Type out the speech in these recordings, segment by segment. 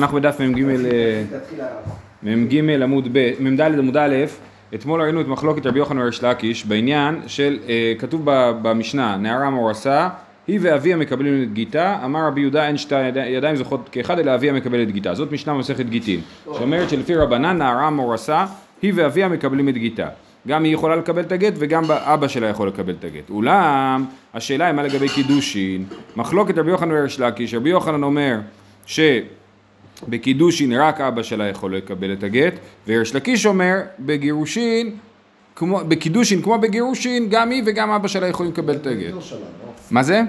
אנחנו בדף מ"ג אה, מ"ג עמוד ב', מ"ד עמוד א', אתמול ראינו את מחלוקת רבי יוחנן וריש לקיש בעניין של, אה, כתוב במשנה, נערה מורסה, היא ואביה מקבלים את גיתה, אמר רבי יהודה אין שתי יד- ידיים זוכות כאחד אלא אביה מקבל את גיתה, זאת משנה מסכת גיטין, שאומרת שלפי רבנן נערה מורסה, היא ואביה מקבלים את גיתה, גם היא יכולה לקבל את הגט וגם אבא שלה יכול לקבל את הגט, אולם השאלה היא מה לגבי קידושין, מחלוקת רבי יוחנן וריש לקיש, רבי יוחנן אומר ש... בקידושין רק אבא שלה יכול לקבל את הגט, וריש לקיש אומר בגירושין, כמו, בקידושין כמו בגירושין, גם היא וגם אבא שלה יכולים לקבל את הגט. מה זה?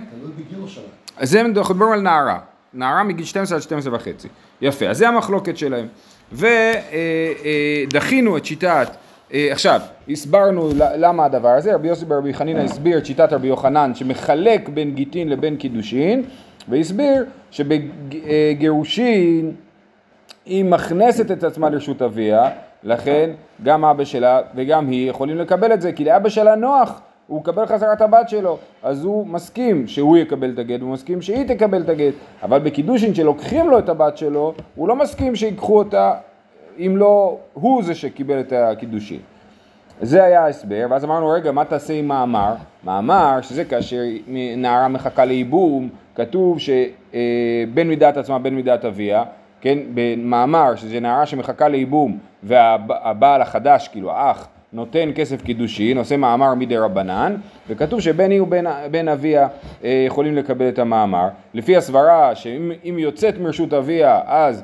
זה אנחנו מדברים על נערה, נערה מגיל 12 עד 12 וחצי. יפה, אז זה המחלוקת שלהם. ודחינו את שיטת, אה, עכשיו, הסברנו למה הדבר הזה, רבי יוסי ברבי חנינא הסביר את שיטת רבי יוחנן שמחלק בין גיטין לבין קידושין, והסביר שבגירושין היא מכנסת את עצמה לרשות אביה, לכן גם אבא שלה וגם היא יכולים לקבל את זה, כי לאבא שלה נוח, הוא מקבל חזרה את הבת שלו, אז הוא מסכים שהוא יקבל את הגט, הוא מסכים שהיא תקבל את הגט, אבל בקידושין שלוקחים לו את הבת שלו, הוא לא מסכים שיקחו אותה, אם לא הוא זה שקיבל את הקידושין. זה היה ההסבר, ואז אמרנו, רגע, מה תעשה עם מאמר? מאמר, שזה כאשר נערה מחכה לייבום, כתוב שבין מידת עצמה בין מידת אביה, כן, במאמר, שזה נערה שמחכה לייבום, והבעל החדש, כאילו האח, נותן כסף קידושין, עושה מאמר מדרבנן, וכתוב שבין היא ובין אביה אה, יכולים לקבל את המאמר. לפי הסברה, שאם יוצאת מרשות אביה, אז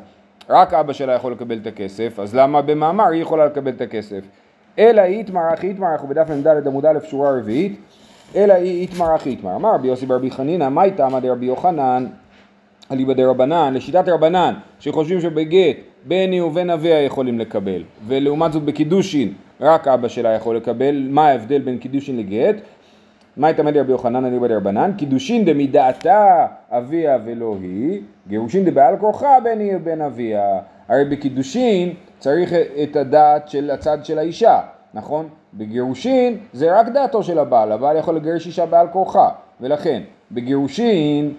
רק אבא שלה יכול לקבל את הכסף, אז למה במאמר היא יכולה לקבל את הכסף? אלא איתמר אחי איתמר, אנחנו בדף מ"ד עמוד א' שורה רביעית, אלא איתמר אחי איתמר. אמר רבי יוסי ברבי חנינא, מאי תמא דרבי יוחנן, אליבא דרבנן, לשיטת רבנן, שחושבים שבגט בני ובן אביה יכולים לקבל, ולעומת זאת בקידושין רק אבא שלה יכול לקבל, מה ההבדל בין קידושין לגט? מאי תמא דרבי יוחנן אליבא דרבנן, קידושין דמידעתה אביה ולא היא, גירושין דבעל כורחה בני ובן אביה. הרי בקידושין צריך את הדעת של הצד של האישה, נכון? בגירושין זה רק דעתו של הבעל, הבעל יכול לגרש אישה בעל כורחה, ולכן בגירושין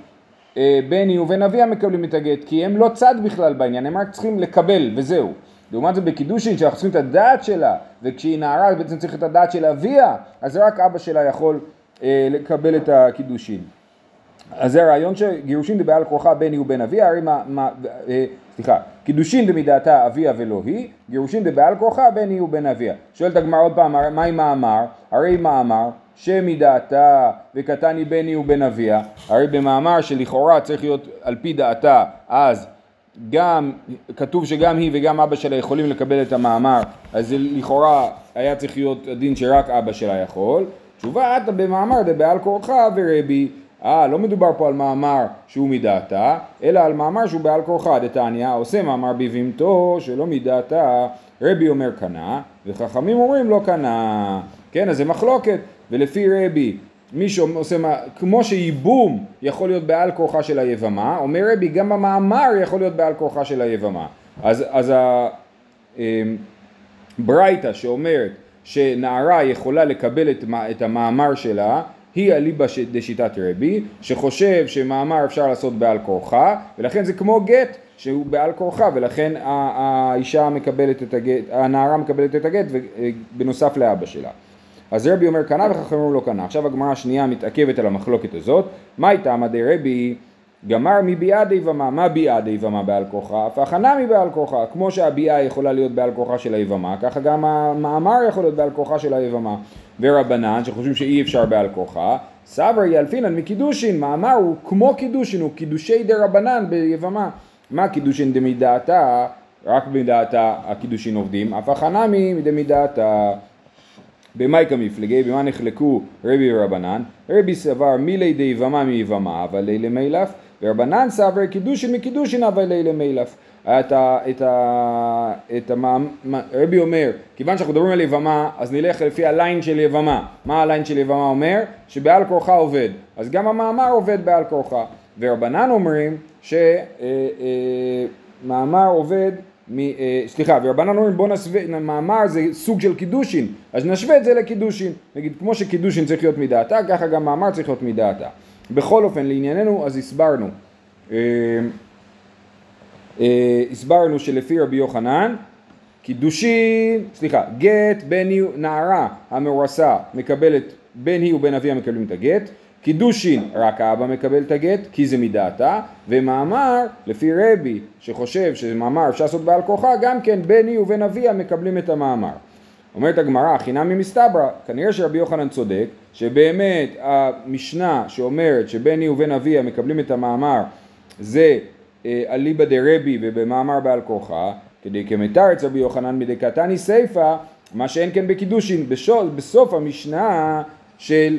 אה, בני ובן אביה מקבלים את הגט, כי הם לא צד בכלל בעניין, הם רק צריכים לקבל וזהו. לעומת זאת בקידושין שאנחנו צריכים את הדעת שלה, וכשהיא נערה בעצם צריך את הדעת של אביה, אז רק אבא שלה יכול אה, לקבל את הקידושין. אז זה הרעיון שגירושין דבעל כורחה בני ובן אביה, הרי מה, מה אה, סליחה, קידושין דמידעתה אביה ולא היא, גירושין דבעל כורחה בני ובן אביה. שואלת הגמרא עוד פעם, מה עם מאמר? הרי מאמר שמדעתה וקטני בני ובן אביה, הרי במאמר שלכאורה צריך להיות על פי דעתה, אז גם, כתוב שגם היא וגם אבא שלה יכולים לקבל את המאמר, אז לכאורה היה צריך להיות הדין שרק אבא שלה יכול. תשובה, אתה במאמר דבעל כורחה ורבי אה, לא מדובר פה על מאמר שהוא מדעתה, אלא על מאמר שהוא בעל כורחה, דתניא, עושה מאמר בבהמתו שלא מדעתה, רבי אומר קנה, וחכמים אומרים לא קנה. כן, אז זה מחלוקת, ולפי רבי, מי שעושה, כמו שייבום יכול להיות בעל כורחה של היבמה, אומר רבי, גם המאמר יכול להיות בעל כורחה של היבמה. אז, אז ה... אמ, שאומרת שנערה יכולה לקבל את, את המאמר שלה היא אליבא דשיטת רבי שחושב שמאמר אפשר לעשות בעל כורחה ולכן זה כמו גט שהוא בעל כורחה ולכן האישה מקבלת את הגט, הנערה מקבלת את הגט בנוסף לאבא שלה. אז רבי אומר קנה וחכמים לא קנה. עכשיו הגמרא השנייה מתעכבת על המחלוקת הזאת. מה הייתה מדי רבי גמר מביאה יבמה, מה ביאה יבמה בעל כורחה? אף הכנה מבעל כורחה. כמו שהביאה יכולה להיות בעל כורחה של היבמה, ככה גם המאמר יכול להיות בעל כורחה של היבמה. ורבנן שחושבים שאי אפשר בעל כורחה, סברי ילפינן מקידושין, מאמר הוא כמו קידושין, הוא קידושי דרבנן ביבמה. מה קידושין דמדעתה? רק מדעתה הקידושין עובדים, אף הכא נמי דמדעתה. במאי קמיפלגי, במה נחלקו רבי ורבנן? רבי סבר מילי דיבמה מיבמה, הוה ליה למילף, ורבנן סבר קידושין מקידושין, הוה ליה למילף. את ה... את ה... את המאמ... רבי אומר, כיוון שאנחנו מדברים על יבמה, אז נלך לפי הליין של יבמה. מה הליין של יבמה אומר? שבעל כורחה עובד. אז גם המאמר עובד בעל כורחה. ורבנן אומרים שמאמר עובד מ, אה, סליחה, ורבנן אומרים בוא נשווה, מאמר זה סוג של קידושין, אז נשווה את זה לקידושין. נגיד, כמו שקידושין צריך להיות מדעתה, ככה גם מאמר צריך להיות מדעתה. בכל אופן, לענייננו, אז הסברנו. אה, אה, הסברנו שלפי רבי יוחנן, קידושין, סליחה, גט בן היא נערה המאורסה מקבלת, בן היא ובן אביה מקבלים את הגט, קידושין רק האבא מקבל את הגט כי זה מדעתה ומאמר לפי רבי שחושב שזה מאמר אפשר לעשות בעל כורחה גם כן בן היא ובן אביה מקבלים את המאמר אומרת הגמרא, חינם ממסתברא, כנראה שרבי יוחנן צודק, שבאמת המשנה שאומרת שבני ובן אביה מקבלים את המאמר זה אה, אליבא דרבי ובמאמר בעל כורחה, כדי כמתר אצל רבי יוחנן מדקתני סיפא, מה שאין כן בקידושין, בסוף המשנה של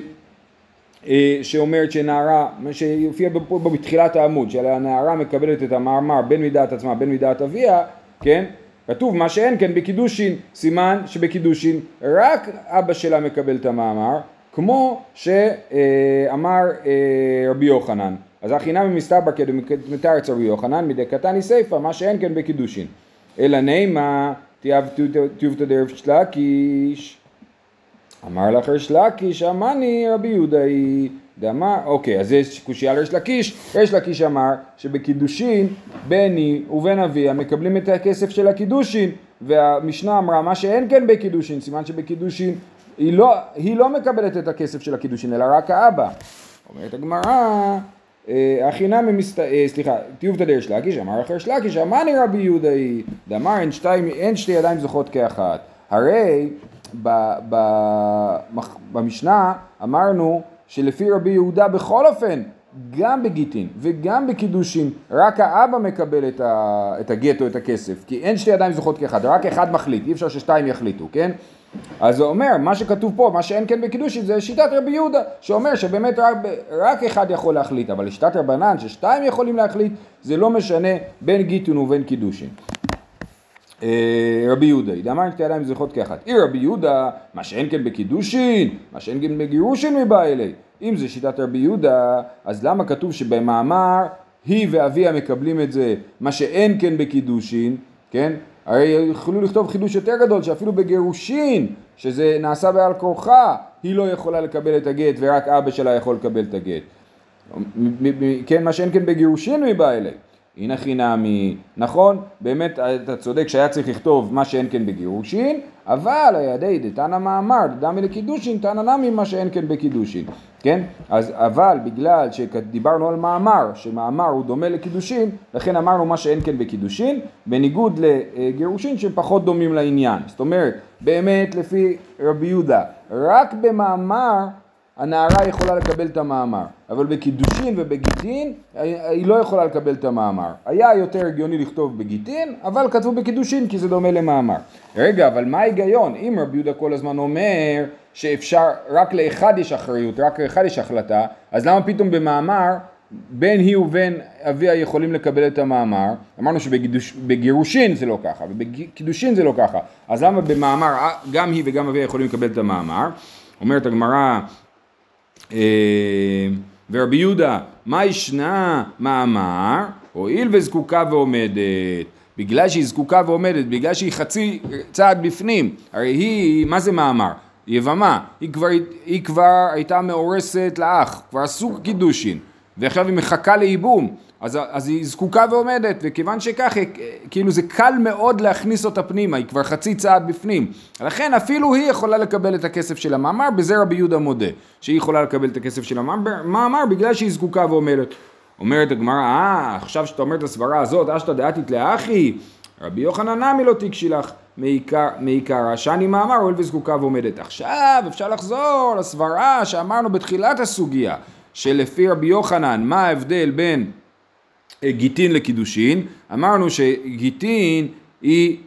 אה, שאומרת שנערה, שיופיע פה בתחילת העמוד, שהנערה מקבלת את המאמר בין מדעת עצמה בין מדעת אביה, כן? כתוב מה שאין כן בקידושין, סימן שבקידושין רק אבא שלה מקבל את המאמר, כמו שאמר אה, רבי יוחנן. אז הכינמי מסתבר כדמתר אצל רבי יוחנן, מדי קטני סיפא, מה שאין כן בקידושין. אלא נימה תיובתא דרב שלקיש. אמר לך ריש לקיש, אמני רבי יהודה היא דאמר, אוקיי, אז יש קושייה לריש לקיש, ריש לקיש אמר שבקידושין בני ובן אביה מקבלים את הכסף של הקידושין והמשנה אמרה מה שאין כן בקידושין, סימן שבקידושין היא לא, היא לא מקבלת את הכסף של הקידושין אלא רק האבא. אומרת הגמרא הכי נמי מסת... אה, סליחה, טיוב תדר שלקיש, אמר אחר שלקיש, אמני רבי יהודה היא, דאמר אין, שתי, אין שתי ידיים זוכות כאחת. הרי ב, ב, במשנה אמרנו שלפי רבי יהודה בכל אופן גם בגיטין וגם בקידושין רק האבא מקבל את, ה, את הגט או את הכסף כי אין שתי ידיים זוכות כאחד, רק אחד מחליט, אי אפשר ששתיים יחליטו, כן? אז זה אומר, מה שכתוב פה, מה שאין כן בקידושין זה שיטת רבי יהודה שאומר שבאמת רק, רק אחד יכול להחליט אבל לשיטת רבנן ששתיים יכולים להחליט זה לא משנה בין גיטין ובין קידושין אה, רבי יהודה, דאמר שתי ידיים זוכות כאחת. אי רבי יהודה, מה שאין כן בקידושין, מה שאין כן בגירושין מבא אלי. אם זה שיטת רבי יהודה, אז למה כתוב שבמאמר היא ואביה מקבלים את זה, מה שאין כן בקידושין, כן? הרי יכולו לכתוב חידוש יותר גדול, שאפילו בגירושין, שזה נעשה בעל כורחה, היא לא יכולה לקבל את הגט ורק אבא שלה יכול לקבל את הגט. כן, מה שאין כן בגירושין מבא אלי. הנה חינמי, נכון, באמת אתה צודק שהיה צריך לכתוב מה שאין כן בגירושין, אבל הידי דתנא מאמר, דמי לקידושין, תנא נמי מה שאין כן בקידושין, כן? אז אבל בגלל שדיברנו על מאמר, שמאמר הוא דומה לקידושין, לכן אמרנו מה שאין כן בקידושין, בניגוד לגירושין שפחות דומים לעניין. זאת אומרת, באמת לפי רבי יהודה, רק במאמר הנערה יכולה לקבל את המאמר, אבל בקידושין ובגיטין היא לא יכולה לקבל את המאמר. היה יותר הגיוני לכתוב בגיטין, אבל כתבו בקידושין כי זה דומה למאמר. רגע, אבל מה ההיגיון? אם רבי יהודה כל הזמן אומר שאפשר, רק לאחד יש אחריות, רק לאחד יש החלטה, אז למה פתאום במאמר בין היא ובין אביה יכולים לקבל את המאמר, אמרנו שבגירושין זה לא ככה, ובקידושין זה לא ככה, אז למה במאמר גם היא וגם אביה יכולים לקבל את המאמר? אומרת הגמרא אה, ורבי יהודה, מה ישנה מאמר? הואיל וזקוקה ועומדת. בגלל שהיא זקוקה ועומדת, בגלל שהיא חצי צעד בפנים, הרי היא, מה זה מאמר? יבמה, היא כבר, היא כבר הייתה מאורסת לאח, כבר עשו קידושין, ועכשיו היא מחכה לייבום, אז, אז היא זקוקה ועומדת, וכיוון שכך, כאילו זה קל מאוד להכניס אותה פנימה, היא כבר חצי צעד בפנים. לכן אפילו היא יכולה לקבל את הכסף של המאמר, בזה רבי יהודה מודה, שהיא יכולה לקבל את הכסף של המאמר בגלל שהיא זקוקה ועומדת. אומרת הגמרא, אה, עכשיו שאתה אומר את הסברה הזאת, אשתא דעתית לאחי, רבי יוחנן נמי לא תקשי לך מעיקרא, שאני מאמר הואיל וזקוקה ועומדת. עכשיו אפשר לחזור לסברה שאמרנו בתחילת הסוגיה, שלפי רבי יוחנן, מה ההבדל בין גיטין לקידושין, אמרנו שגיטין היא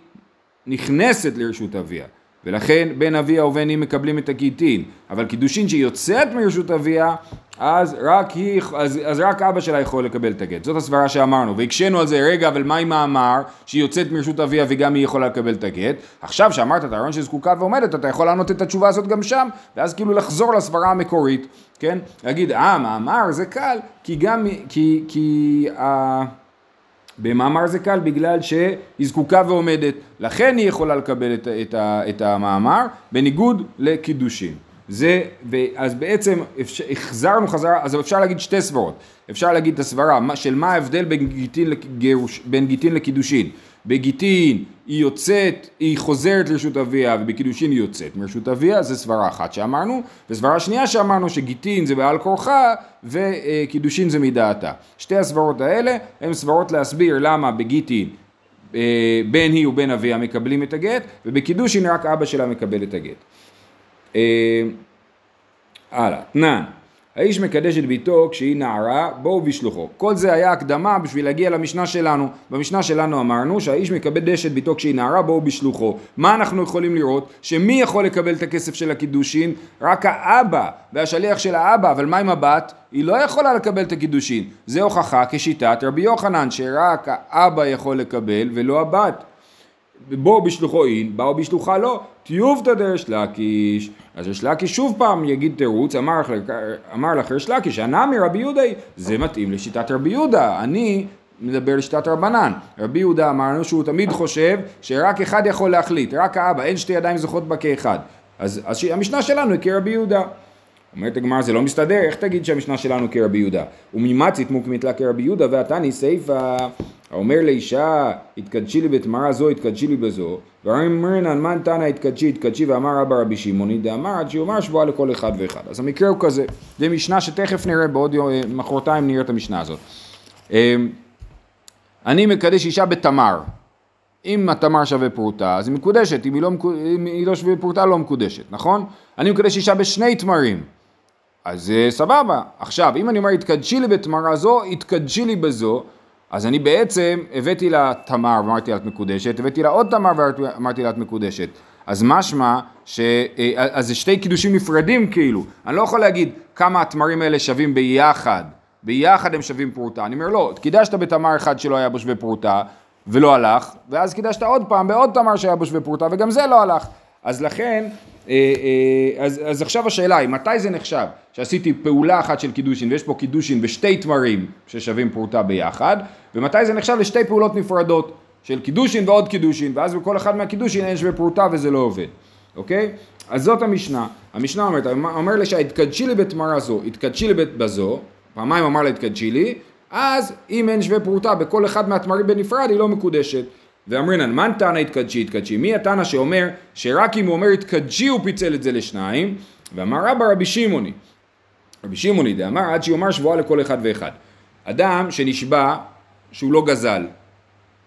נכנסת לרשות אביה, ולכן בין אביה ובין היא מקבלים את הגיטין, אבל קידושין שיוצאת מרשות אביה, אז רק, היא, אז, אז רק אבא שלה יכול לקבל את הגט. זאת הסברה שאמרנו, והקשינו על זה, רגע, אבל מה עם מאמר שהיא יוצאת מרשות אביה וגם היא יכולה לקבל את הגט? עכשיו שאמרת את הרעיון שזקוקה ועומדת, אתה יכול לענות את התשובה הזאת גם שם, ואז כאילו לחזור לסברה המקורית, כן? להגיד, אה, מאמר זה קל, כי גם, כי, כי, אה, במאמר זה קל בגלל שהיא זקוקה ועומדת, לכן היא יכולה לקבל את, את, את המאמר, בניגוד לקידושין. זה, אז בעצם החזרנו חזרה, אז אפשר להגיד שתי סברות. אפשר להגיד את הסברה של מה ההבדל בין גיטין, לגירוש, בין גיטין לקידושין. בגיטין היא יוצאת, היא חוזרת לרשות אביה ובקידושין היא יוצאת מרשות אביה, זה סברה אחת שאמרנו, וסברה שנייה שאמרנו שגיטין זה בעל כורחה וקידושין זה מדעתה. שתי הסברות האלה הן סברות להסביר למה בגיטין אה, בין היא ובין אביה מקבלים את הגט ובקידושין רק אבא שלה מקבל את הגט. אה, הלאה, תנן האיש מקדש את ביתו כשהיא נערה, בואו בשלוחו. כל זה היה הקדמה בשביל להגיע למשנה שלנו. במשנה שלנו אמרנו שהאיש מקדש את ביתו כשהיא נערה, בואו בשלוחו. מה אנחנו יכולים לראות? שמי יכול לקבל את הכסף של הקידושין? רק האבא והשליח של האבא, אבל מה עם הבת? היא לא יכולה לקבל את הקידושין. זה הוכחה כשיטת רבי יוחנן, שרק האבא יכול לקבל ולא הבת. בואו בשלוחו אין, באו בשלוחה לא, טיובתא דרש לקיש. אז יש לקיש שוב פעם יגיד תירוץ, אמר, אמר לך ריש לקיש, הנמי רבי יהודה, זה מתאים לשיטת רבי יהודה, אני מדבר לשיטת רבנן. רבי יהודה אמרנו שהוא תמיד חושב שרק אחד יכול להחליט, רק האבא, אין שתי ידיים זוכות בה כאחד. אז, אז המשנה שלנו היא כרבי יהודה. אומרת הגמרא זה לא מסתדר, איך תגיד שהמשנה שלנו כרבי יהודה? וממצית מוקמית לה כרבי יהודה ועתני סיפא האומר לאישה התקדשי לי בתמרה זו התקדשי לי בזו ואומרנן מן תנא התקדשי התקדשי ואמר רבא רבי שמעוני דאמר עד שיאמר שבועה לכל אחד ואחד אז המקרה הוא כזה זה משנה שתכף נראה בעוד יום מחרתיים נראה את המשנה הזאת אמ, אני מקדש אישה בתמר אם התמר שווה פרוטה אז היא מקודשת אם היא לא, אם היא לא שווה פרוטה לא מקודשת נכון? אני מקדש אישה בשני תמרים אז אה, סבבה עכשיו אם אני אומר התקדשי לי בתמרה זו התקדשי לי בזו אז אני בעצם הבאתי לה תמר ואמרתי לה את מקודשת, הבאתי לה עוד תמר ואמרתי לה את מקודשת. אז משמע, ש... אה, אז זה שתי קידושים נפרדים כאילו. אני לא יכול להגיד כמה התמרים האלה שווים ביחד. ביחד הם שווים פרוטה. אני אומר לא, קידשת בתמר אחד שלא היה בו שווה פרוטה ולא הלך, ואז קידשת עוד פעם בעוד תמר שהיה בו שווה פרוטה וגם זה לא הלך. אז לכן, אז, אז עכשיו השאלה היא, מתי זה נחשב שעשיתי פעולה אחת של קידושין ויש פה קידושין ושתי תמרים ששווים פרוטה ביחד, ומתי זה נחשב לשתי פעולות נפרדות של קידושין ועוד קידושין, ואז בכל אחד מהקידושין אין שווה פרוטה וזה לא עובד, אוקיי? אז זאת המשנה. המשנה אומרת, האומר לאישה התקדשי לי בתמרה זו, התקדשי לי בזו, פעמיים אמר לה התקדשי לי, אז אם אין שווה פרוטה בכל אחד מהתמרים בנפרד היא לא מקודשת. ואמרינן, מן תנא התקדשי התקדשי? מי התנא שאומר שרק אם הוא אומר התקדשי הוא פיצל את זה לשניים? ואמר רבא רבי שמעוני. רבי שמעוני דאמר עד שיאמר שבועה לכל אחד ואחד. אדם שנשבע שהוא לא גזל,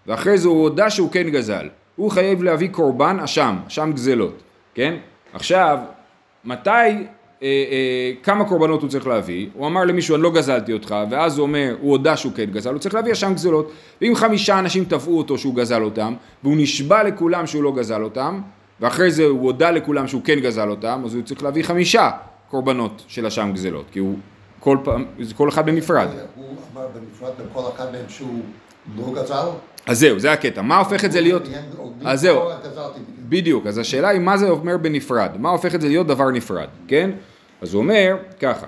ואחרי זה הוא הודה שהוא כן גזל, הוא חייב להביא קורבן אשם, אשם גזלות, כן? עכשיו, מתי כמה קורבנות הוא צריך להביא, הוא אמר למישהו אני לא גזלתי אותך, ואז הוא אומר, הוא הודה שהוא כן גזל, הוא צריך להביא אשם גזלות. ואם חמישה אנשים תבעו אותו שהוא גזל אותם, והוא נשבע לכולם שהוא לא גזל אותם, ואחרי זה הוא הודה לכולם שהוא כן גזל אותם, אז הוא צריך להביא חמישה קורבנות של אשם גזלות, כי הוא כל פעם, כל אחד בנפרד. הוא אמר בנפרד לכל אחד מהם שהוא לא גזל? אז זהו, זה הקטע. מה הופך את זה להיות... אז זהו, בדיוק. אז השאלה היא מה זה אומר בנפרד. מה הופך את זה להיות דבר נפרד, כן? אז הוא אומר ככה,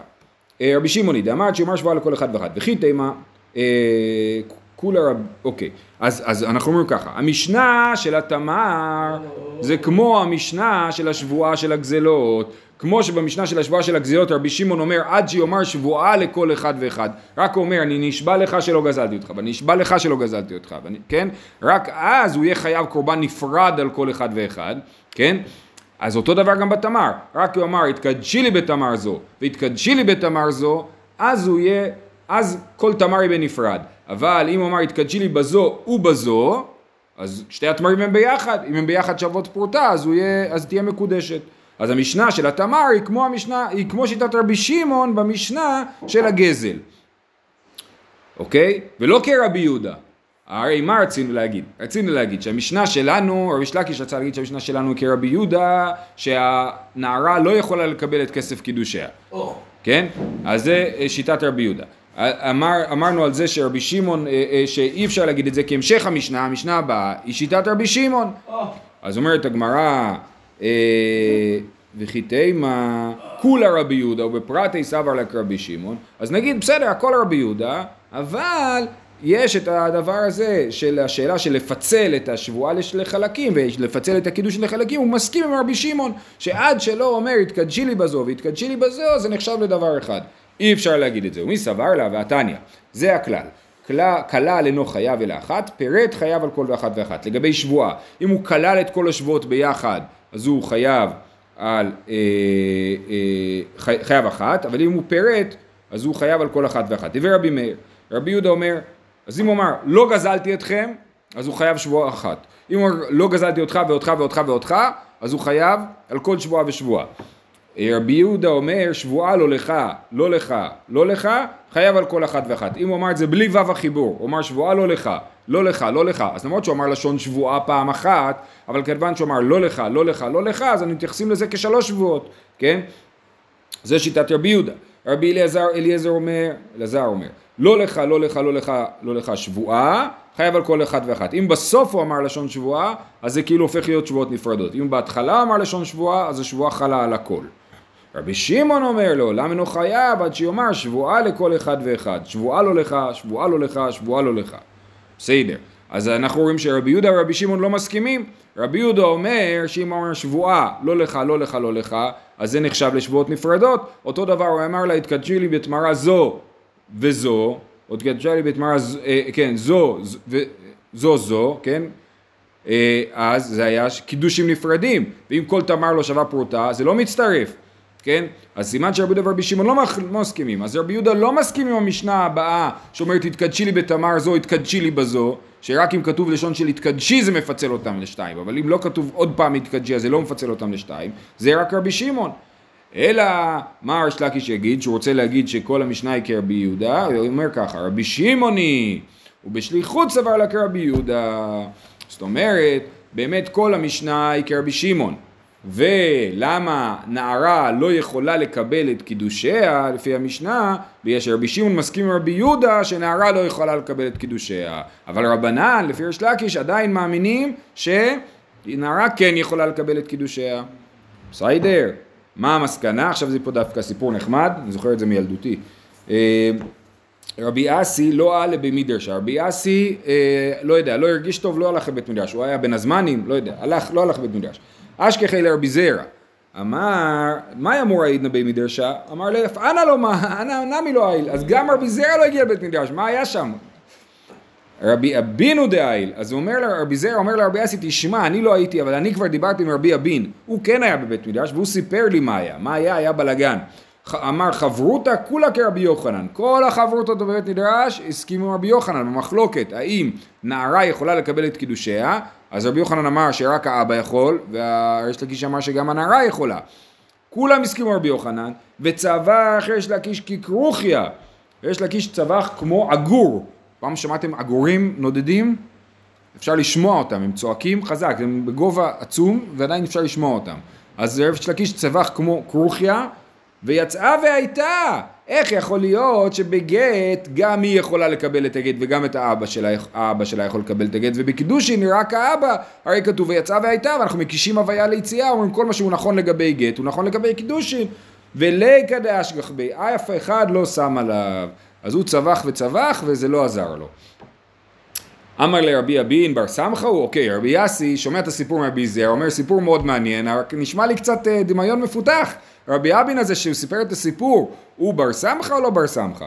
אה, רבי שמעוני דאמר שיאמר שבועה לכל אחד ואחד, וכי תימה, אה, כולה רב, אוקיי, אז, אז אנחנו אומרים ככה, המשנה של התמר זה כמו המשנה של השבועה של הגזלות, כמו שבמשנה של השבועה של הגזלות רבי שמעון אומר עד שיאמר שבועה לכל אחד ואחד, רק אומר אני נשבע לך שלא גזלתי אותך, ואני נשבע לך שלא גזלתי אותך, ואני, כן? רק אז הוא יהיה חייב קורבן נפרד על כל אחד ואחד, כן? אז אותו דבר גם בתמר, רק הוא אמר התקדשי לי בתמר זו והתקדשי לי בתמר זו, אז הוא יהיה, אז כל תמר יהיה בנפרד. אבל אם הוא אמר התקדשי לי בזו ובזו, אז שתי התמרים הם ביחד, אם הם ביחד שוות פרוטה אז, יהיה, אז תהיה מקודשת. אז המשנה של התמר היא כמו, המשנה, היא כמו שיטת רבי שמעון במשנה של הגזל. אוקיי? ולא כרבי יהודה. הרי מה רצינו להגיד? רצינו להגיד שהמשנה שלנו, רבי שלקיש רצה להגיד שהמשנה שלנו היא כרבי יהודה, שהנערה לא יכולה לקבל את כסף קידושיה. Oh. כן? אז זה אה, שיטת רבי יהודה. אמר, אמרנו על זה שרבי שמעון, אה, אה, שאי אפשר להגיד את זה כהמשך המשנה, המשנה הבאה היא שיטת רבי שמעון. Oh. אז אומרת הגמרא, וכי תימה כולה רבי יהודה ובפרטי סבר לק רבי שמעון, אז נגיד בסדר הכל רבי יהודה, אבל יש את הדבר הזה של השאלה של לפצל את השבועה לחלקים ולפצל את הקידוש לחלקים, הוא מסכים עם רבי שמעון שעד שלא אומר התקדשי לי בזו והתקדשי לי בזו זה נחשב לדבר אחד. אי אפשר להגיד את זה. ומי סבר לה והתניא, זה הכלל. כלל אינו חייב אלא אחת, פירט חייב על כל ואחת ואחת. לגבי שבועה, אם הוא כלל את כל השבועות ביחד, אז הוא חייב על, אה, אה, חי, חייב אחת, אבל אם הוא פירט, אז הוא חייב על כל אחת ואחת. דבר רבי מאיר, רבי יהודה אומר, אז אם הוא אמר לא גזלתי אתכם, אז הוא חייב שבועה אחת. אם הוא אומר לא גזלתי אותך ואותך ואותך ואותך, אז הוא חייב על כל שבועה ושבועה. רבי יהודה אומר שבועה לא לך, לא לך, לא לך, חייב על כל אחת ואחת. אם הוא אמר את זה בלי וו החיבור, הוא אמר שבועה לא לך, לא לך, לא לך, אז למרות שהוא אמר לשון שבועה פעם אחת, אבל כיוון שהוא אמר לא לך, לא לך, לא לך, אז אנחנו מתייחסים לזה כשלוש שבועות, כן? זה שיטת רבי יהודה. רבי אליעזר, אליעזר אומר, אלעזר אומר, לא לך, לא לך, לא לך, לא לך שבועה, חייב על כל אחד ואחת. אם בסוף הוא אמר לשון שבועה, אז זה כאילו הופך להיות שבועות נפרדות. אם בהתחלה אמר לשון שבועה, אז השבועה חלה על הכל. רבי שמעון אומר לו, למה אינו חייב עד שיאמר שבועה לכל אחד ואחד. שבועה לא לך, שבועה לא לך, שבועה לא לך. בסדר. אז אנחנו רואים שרבי יהודה ורבי שמעון לא מסכימים. רבי יהודה אומר שאם הוא אומר שבועה לא לך, לא לך, לא לך, אז זה נחשב לשבועות נפרדות. אותו דבר הוא אמר לה, התקדשי לי בתמרה זו וזו, או התקדשי לי בתמרה, ז- אה, כן, זו, ז- ו- זו זו, כן? אה, אז זה היה קידושים נפרדים, ואם כל תמר לא שווה פרוטה, זה לא מצטרף, כן? אז סימן שרבי יהודה ורבי שמעון לא לא מסכימים, אז רבי יהודה לא מסכים עם המשנה הבאה שאומרת התקדשי לי בתמר זו, התקדשי לי בזו, שרק אם כתוב לשון של התקדשי זה מפצל אותם לשתיים, אבל אם לא כתוב עוד פעם התקדשי אז זה לא מפצל אותם לשתיים, זה רק רבי שמעון. אלא מה הריש לקיש יגיד, שהוא רוצה להגיד שכל המשנה היא כרבי יהודה, הוא אומר ככה, רבי שמעוני, ובשליחות סבר לה כרבי יהודה. זאת אומרת, באמת כל המשנה היא כרבי שמעון. ולמה נערה לא יכולה לקבל את קידושיה לפי המשנה, בגלל שרבי שמעון מסכים עם רבי יהודה שנערה לא יכולה לקבל את קידושיה. אבל רבנן, לפי ריש לקיש, עדיין מאמינים שנערה כן יכולה לקבל את קידושיה. בסדר. מה המסקנה? עכשיו זה פה דווקא סיפור נחמד, אני זוכר את זה מילדותי. אה, רבי אסי לא עלה במדרשה, רבי אסי, אה, לא יודע, לא הרגיש טוב, לא הלך לבית מדרש, הוא היה בין הזמנים, לא יודע, הלך, לא הלך לבית מדרש. אשכחי לרבי זרע, אמר, מה אמור העידנא בי מדרשה? אמר לאף, אנא לא מה, אנא נמי לא העיל, אז גם רבי זרע לא הגיע לבית מדרש, מה היה שם? רבי אבינו דאיל, אז הוא אומר לרבי זרע, אומר לרבי אסי, תשמע, אני לא הייתי, אבל אני כבר דיברתי עם רבי אבין, הוא כן היה בבית מדרש, והוא סיפר לי מה היה, מה היה, היה בלאגן. אמר חברותא כולה כרבי יוחנן, כל החברותות בבית מדרש הסכימו רבי יוחנן במחלוקת, האם נערה יכולה לקבל את קידושיה, אז רבי יוחנן אמר שרק האבא יכול, והריש לקיש אמר שגם הנערה יכולה. כולם הסכימו רבי יוחנן, וצבח ריש לקיש ככרוכיה, ריש לקיש צבח כמו עגור, פעם שמעתם עגורים נודדים? אפשר לשמוע אותם, הם צועקים חזק, הם בגובה עצום ועדיין אפשר לשמוע אותם. אז ריש לקיש צבח כמו כרוכיה ויצאה והייתה. איך יכול להיות שבגט גם היא יכולה לקבל את הגט וגם את האבא שלה, האבא שלה יכול לקבל את הגט ובקידושין רק האבא, הרי כתוב ויצאה והייתה ואנחנו מקישים הוויה ליציאה, אומרים כל מה שהוא נכון לגבי גט הוא נכון לגבי קידושין וליקא דאשגח בי, אף אחד לא שם עליו. אז הוא צבח וצבח וזה לא עזר לו. אמר לרבי אבין בר סמכה הוא, אוקיי, רבי יאסי שומע את הסיפור מרבי זר, אומר סיפור מאוד מעניין, רק נשמע לי קצת אה, דמיון מפותח. רבי אבין הזה שהוא סיפר את הסיפור, הוא בר סמכה או לא בר סמכה?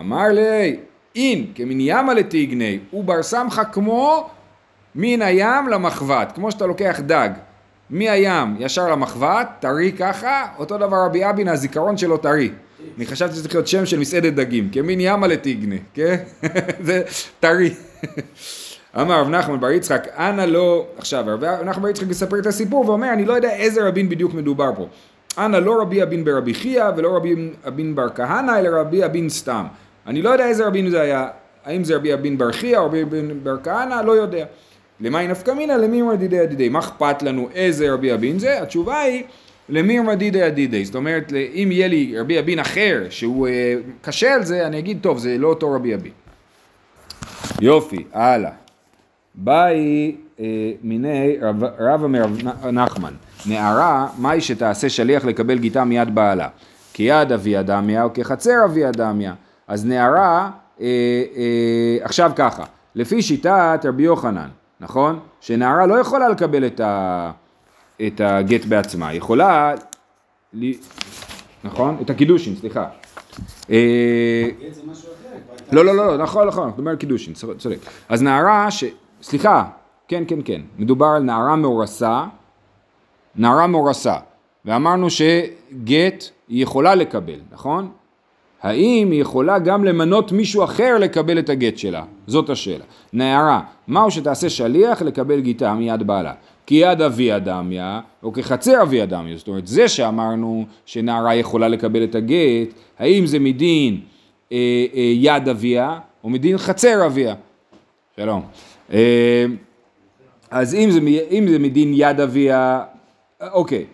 אמר לי, אין, כמין ימא לטיגני, הוא בר סמכא כמו מן הים למחבת, כמו שאתה לוקח דג. מהים ישר למחבת, טרי ככה, אותו דבר רבי אבין, הזיכרון שלו טרי. אני חשבתי שזה צריך להיות שם של מסעדת דגים, כמין ימא לטיגנא, כן? זה טרי. אמר רב נחמן בר יצחק, אנא לא, עכשיו רב נחמן בר יצחק מספר את הסיפור ואומר, אני לא יודע איזה רבי אבין בדיוק מדובר פה. אנא לא רבי אבין ברבי חייא ולא רבי אבין בר כהנא, אלא רבי אבין סתם. אני לא יודע איזה רבין זה היה, האם זה רבי אבין בר חייא או רבי אבין בר כהנא, לא יודע. למאי נפקא מינא למי מרדידי ידידי, מה אכפת לנו איזה רבי אבין זה? התשובה היא למי מרדידי ידידי, זאת אומרת אם יהיה לי רבי אבין אחר שהוא אה, קשה על זה, אני אגיד טוב זה לא אותו רבי אבין. יופי, הלאה. באי אה, מיני רב, רב אמר נחמן, נערה, מהי שתעשה שליח לקבל גיתה מיד בעלה? כיד אבי אדמיה או כחצר אבי אדמיה. אז נערה אה, אה, עכשיו ככה, לפי שיטת רבי יוחנן, נכון? שנערה לא יכולה לקבל את, ה, את הגט בעצמה, היא יכולה, ל, נכון? את הקידושין, סליחה. אה, לא, לא, לא, נכון, נכון, מדבר על קידושין, צודק. אז נערה ש... סליחה, כן, כן, כן, מדובר על נערה מאורסה, נערה מאורסה, ואמרנו שגט היא יכולה לקבל, נכון? האם היא יכולה גם למנות מישהו אחר לקבל את הגט שלה? זאת השאלה. נערה, מהו שתעשה שליח לקבל גיטה מיד בעלה? כי יד אבי אדמיה, או כחצר אבי אדמיה, זאת אומרת זה שאמרנו שנערה יכולה לקבל את הגט, האם זה מדין אה, אה, יד אביה, או מדין חצר אביה? שלום. אה, אז אם זה, אם זה מדין יד אביה, אוקיי,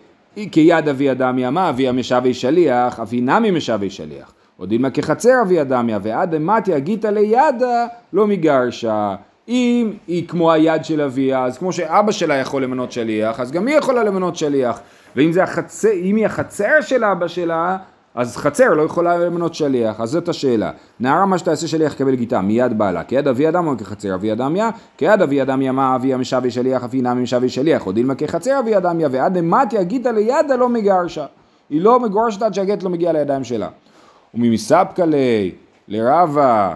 כיד אבי אדמיה, מה אביה משאבי שליח, אף נמי משאבי שליח. או דילמה כחצר אבי אדמיה, ועד אמתיה גיתא לידה לא מגרשה. אם היא כמו היד של אביה, אז כמו שאבא שלה יכול למנות שליח, אז גם היא יכולה למנות שליח. ואם החצר, היא החצר של אבא שלה, אז חצר לא יכולה למנות שליח, אז זאת השאלה. נערה מה שתעשה שליח יקבל גיטה, מיד בעלה. כיד אבי אדם או כחצר אבי אדמיה? כיד אבי אדמיה מה אביה משאבי שליח, אף היא נמי משאבי שליח. או דילמה כחצר אבי אדמיה, ועד אמתיה גיתא לידה לא מגרשה. היא לא מגורשת עד שהגט לא מגיע לידיים שלה. וממספקא ליה, לרבה,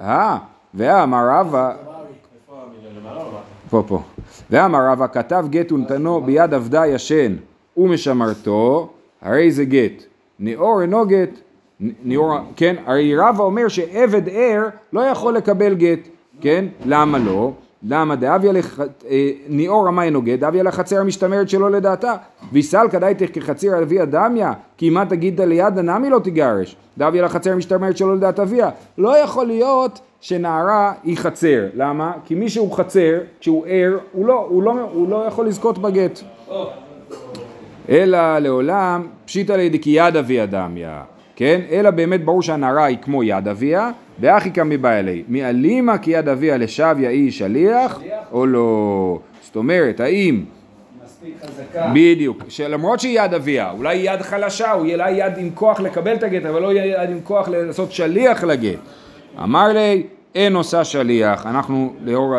אה, ואמר רבה, פה פה, ואמר רבה כתב גט ונתנו ביד עבדה ישן ומשמרתו, הרי זה גט. נאור אינו גט, נאור, כן, הרי רבא אומר שעבד ער לא יכול לקבל גט, כן? למה לא? למה דאביה לח... ניאור רמה אינו גט, דאביה לחצר המשתמרת שלו לדעתה. ויסלקא דייתך כחציר אבי אדמיה, כי מה תגיד ליד הנמי לא תגרש. דאביה לחצר המשתמרת שלו לדעת אביה. לא יכול להיות שנערה היא חצר. למה? כי מי שהוא חצר, כשהוא ער, הוא לא, הוא לא, הוא לא יכול לזכות בגט. אלא לעולם פשיטא לידי כי יד אבי אדמיה. כן? אלא באמת ברור שהנערה היא כמו יד אביה, ואחי קמי בא אלי. מאלימה כי יד אביה לשביה היא שליח, או לא? זאת אומרת, האם... בדיוק, שלמרות שהיא יד אביה, אולי היא יד חלשה, או אולי יד עם כוח לקבל את הגט, אבל לא יד עם כוח לעשות שליח לגט. אמר לי, אין עושה שליח. אנחנו, לאור,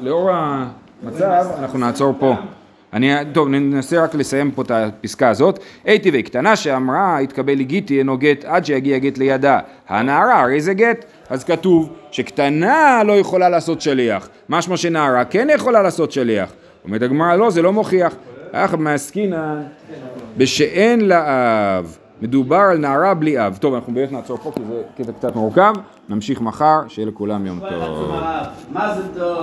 לאור המצב, אנחנו נעצור פה. אני, טוב, ננסה רק לסיים פה את הפסקה הזאת. הייתי וקטנה שאמרה, התקבל לי גיטי אינו גט עד שיגיע גט לידה. הנערה, הרי זה גט. אז כתוב שקטנה לא יכולה לעשות שליח. משמע שנערה כן יכולה לעשות שליח. אומרת הגמרא, לא, זה לא מוכיח. אך מעסקינן בשאין לה אב. מדובר על נערה בלי אב. טוב, אנחנו באמת נעצור פה כי זה קטע קצת מורכב. נמשיך מחר, שיהיה לכולם יום טוב. מה זה טוב?